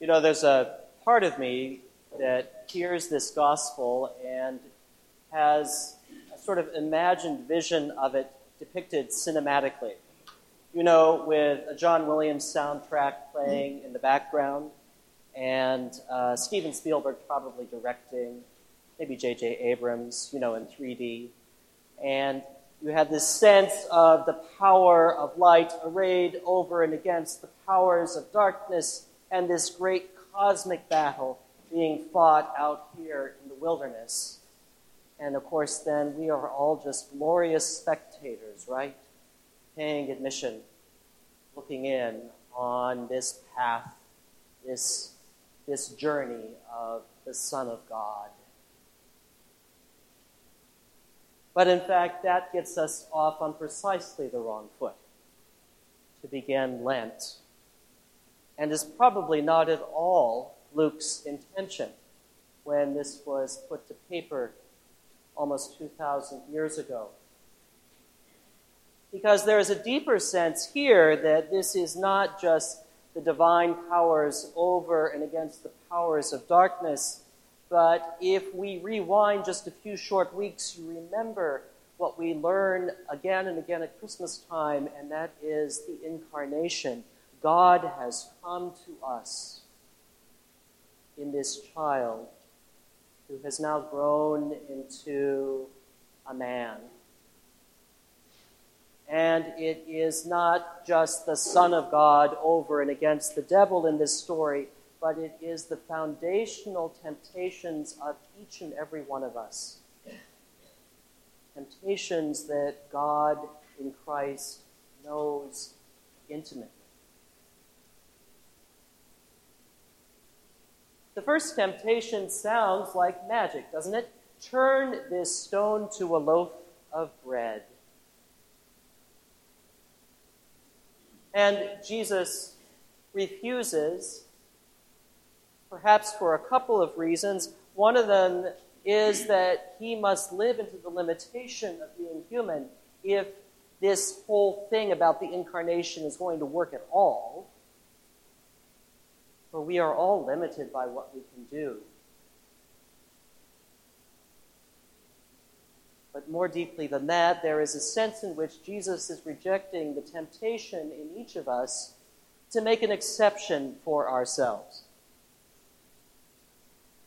You know, there's a part of me that hears this gospel and has a sort of imagined vision of it depicted cinematically. You know, with a John Williams soundtrack playing in the background, and uh, Steven Spielberg probably directing, maybe J.J. Abrams, you know, in 3D. And you had this sense of the power of light arrayed over and against the powers of darkness and this great cosmic battle being fought out here in the wilderness. And of course, then we are all just glorious spectators, right? Paying admission, looking in on this path, this, this journey of the Son of God. But in fact, that gets us off on precisely the wrong foot to begin Lent and is probably not at all Luke's intention when this was put to paper almost 2,000 years ago. Because there is a deeper sense here that this is not just the divine powers over and against the powers of darkness, but if we rewind just a few short weeks, you remember what we learn again and again at Christmas time, and that is the incarnation God has come to us in this child who has now grown into a man. And it is not just the Son of God over and against the devil in this story, but it is the foundational temptations of each and every one of us. Temptations that God in Christ knows intimately. The first temptation sounds like magic, doesn't it? Turn this stone to a loaf of bread. And Jesus refuses, perhaps for a couple of reasons. One of them is that he must live into the limitation of being human if this whole thing about the incarnation is going to work at all. For we are all limited by what we can do. But more deeply than that, there is a sense in which Jesus is rejecting the temptation in each of us to make an exception for ourselves.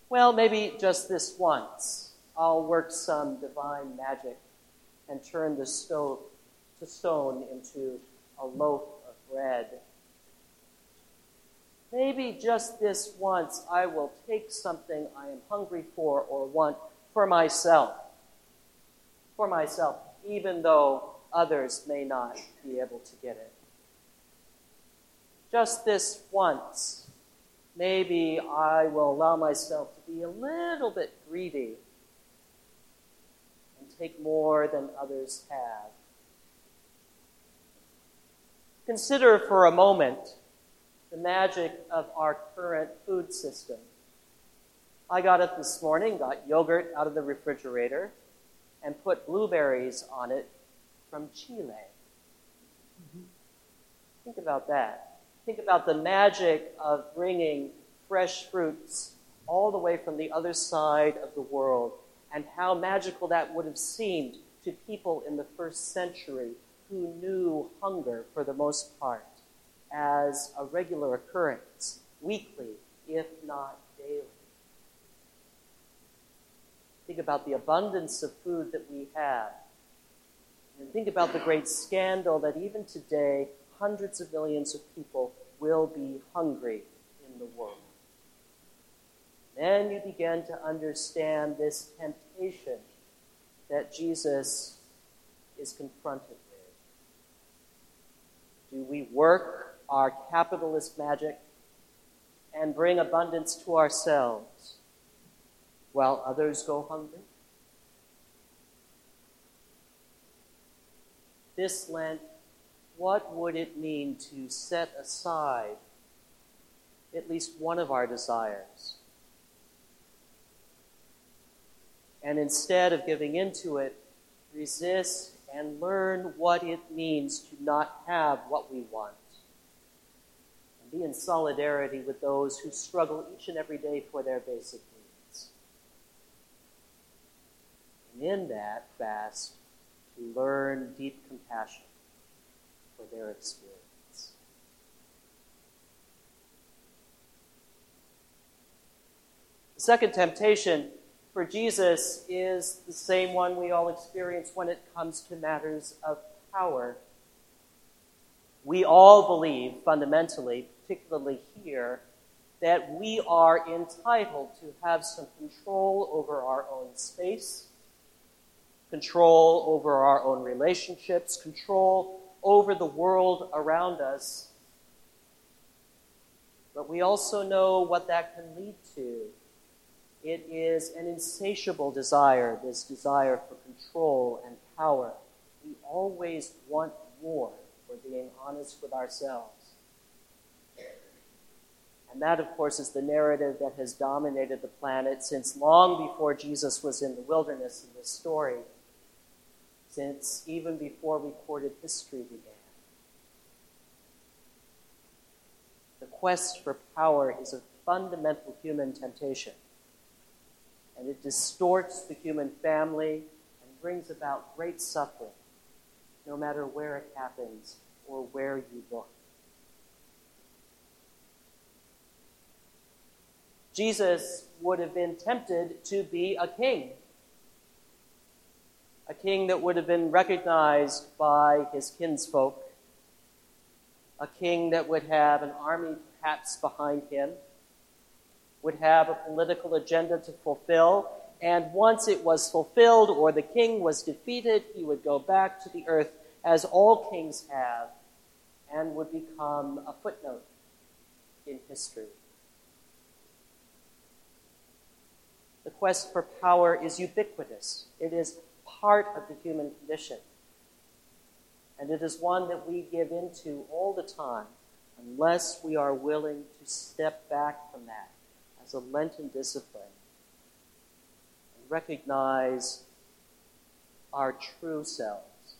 Well, maybe just this once, I'll work some divine magic and turn the stove to stone into a loaf of bread Maybe just this once I will take something I am hungry for or want for myself. For myself, even though others may not be able to get it. Just this once, maybe I will allow myself to be a little bit greedy and take more than others have. Consider for a moment the magic of our current food system. I got up this morning, got yogurt out of the refrigerator, and put blueberries on it from Chile. Mm-hmm. Think about that. Think about the magic of bringing fresh fruits all the way from the other side of the world and how magical that would have seemed to people in the first century who knew hunger for the most part as a regular occurrence, weekly, if not daily. Think about the abundance of food that we have. And think about the great scandal that even today, hundreds of millions of people will be hungry in the world. Then you begin to understand this temptation that Jesus is confronted with. Do we work our capitalist magic and bring abundance to ourselves while others go hungry? This Lent, what would it mean to set aside at least one of our desires? And instead of giving into it, resist and learn what it means to not have what we want be in solidarity with those who struggle each and every day for their basic needs. And in that fast, to learn deep compassion for their experience. The second temptation for Jesus is the same one we all experience when it comes to matters of power. We all believe, fundamentally, particularly here, that we are entitled to have some control over our own space, control over our own relationships, control over the world around us. But we also know what that can lead to it is an insatiable desire, this desire for control and power. We always want more, for being honest with ourselves. And that, of course, is the narrative that has dominated the planet since long before Jesus was in the wilderness in this story, since even before recorded history began. The quest for power is a fundamental human temptation and it distorts the human family and brings about great suffering, no matter where it happens or where you look. Jesus would have been tempted to be a king, a king that would have been recognized by his kinsfolk, a king that would have an army perhaps behind him would have a political agenda to fulfill, and once it was fulfilled or the king was defeated, he would go back to the earth as all kings have and would become a footnote in history. Quest for power is ubiquitous. It is part of the human condition. And it is one that we give into all the time unless we are willing to step back from that as a Lenten discipline and recognize our true selves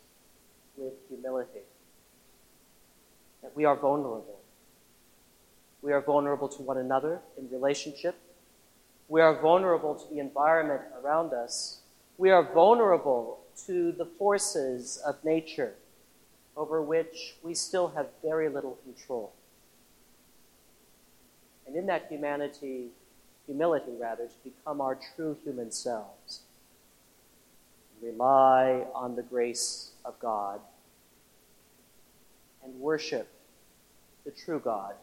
with humility. That we are vulnerable. We are vulnerable to one another in relationship. We are vulnerable to the environment around us. We are vulnerable to the forces of nature over which we still have very little control. And in that humanity, humility rather, to become our true human selves. Rely on the grace of God and worship the true God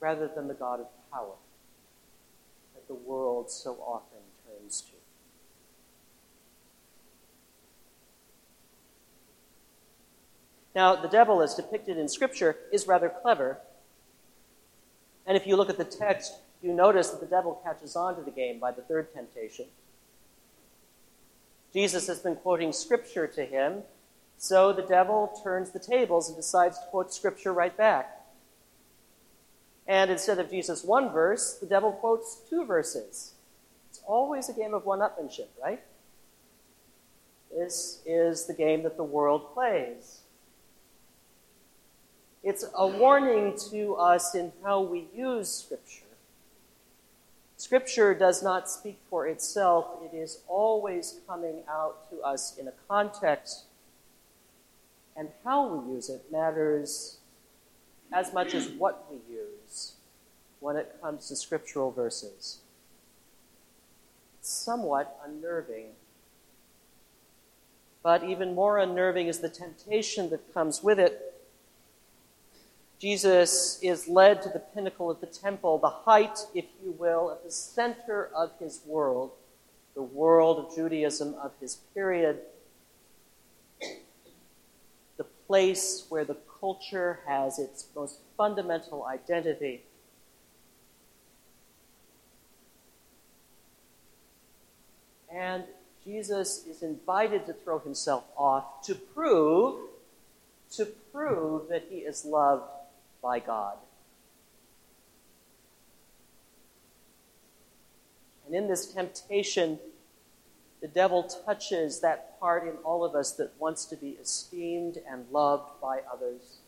rather than the God of power the world so often turns to. Now, the devil, as depicted in Scripture, is rather clever and if you look at the text, you notice that the devil catches on to the game by the third temptation. Jesus has been quoting scripture to him, so the devil turns the tables and decides to quote scripture right back. And instead of Jesus' one verse, the devil quotes two verses. It's always a game of one upmanship, right? This is the game that the world plays. It's a warning to us in how we use Scripture. Scripture does not speak for itself, it is always coming out to us in a context, and how we use it matters as much as what we use when it comes to scriptural verses. It's somewhat unnerving. But even more unnerving is the temptation that comes with it Jesus is led to the pinnacle of the temple, the height, if you will, at the center of his world, the world of Judaism of his period, the place where the culture has its most fundamental identity. And Jesus is invited to throw himself off to prove, to prove that he is loved by God. And in this temptation, the devil touches that part in all of us that wants to be esteemed and loved by others.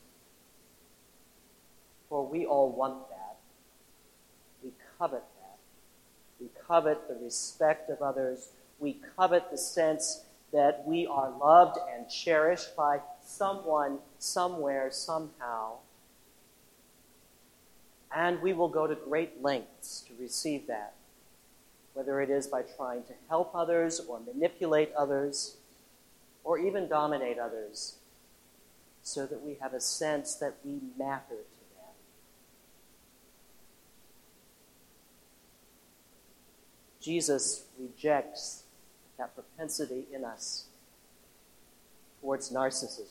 for we all want that. We covet that. We covet the respect of others. We covet the sense that we are loved and cherished by someone, somewhere, somehow. And we will go to great lengths to receive that, whether it is by trying to help others or manipulate others or even dominate others so that we have a sense that we matter to them. Jesus rejects that propensity in us towards narcissism.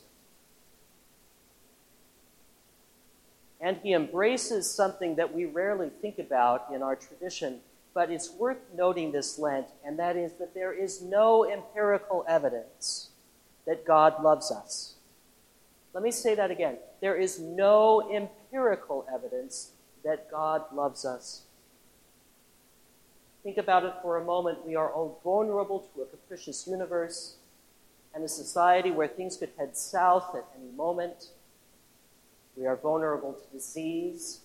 And he embraces something that we rarely think about in our tradition, but it's worth noting this Lent, and that is that there is no empirical evidence that God loves us. Let me say that again. There is no empirical evidence that God loves us. Think about it for a moment. We are all vulnerable to a capricious universe and a society where things could head south at any moment. We are vulnerable to disease.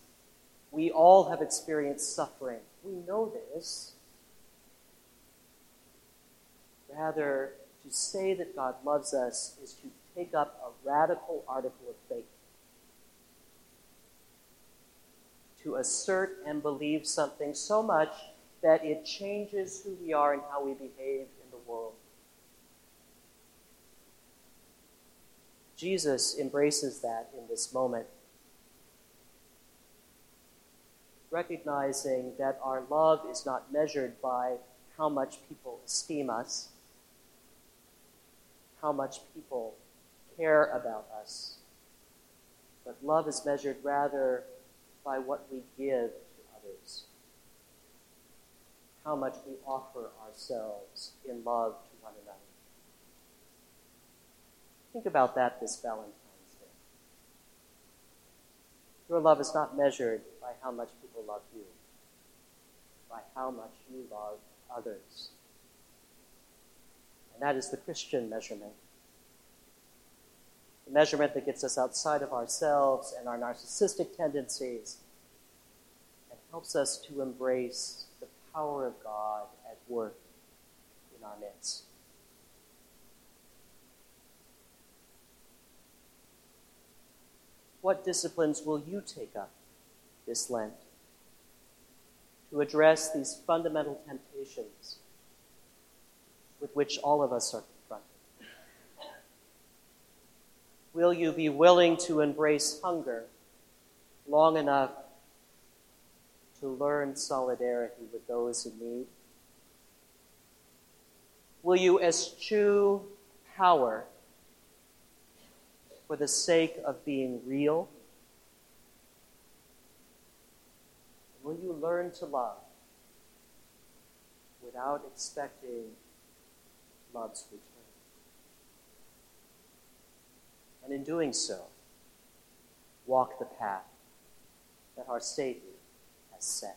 We all have experienced suffering. We know this. Rather, to say that God loves us is to take up a radical article of faith. To assert and believe something so much that it changes who we are and how we behave in the world. Jesus embraces that in this moment, recognizing that our love is not measured by how much people esteem us, how much people care about us, but love is measured rather by what we give to others, how much we offer ourselves in love to one another. Think about that this Valentine's Day. Your love is not measured by how much people love you, by how much you love others. And that is the Christian measurement. The measurement that gets us outside of ourselves and our narcissistic tendencies and helps us to embrace the power of God at work in our midst. What disciplines will you take up this Lent to address these fundamental temptations with which all of us are confronted? Will you be willing to embrace hunger long enough to learn solidarity with those in need? Will you eschew power for the sake of being real? Will you learn to love without expecting love's return? And in doing so, walk the path that our Savior has set.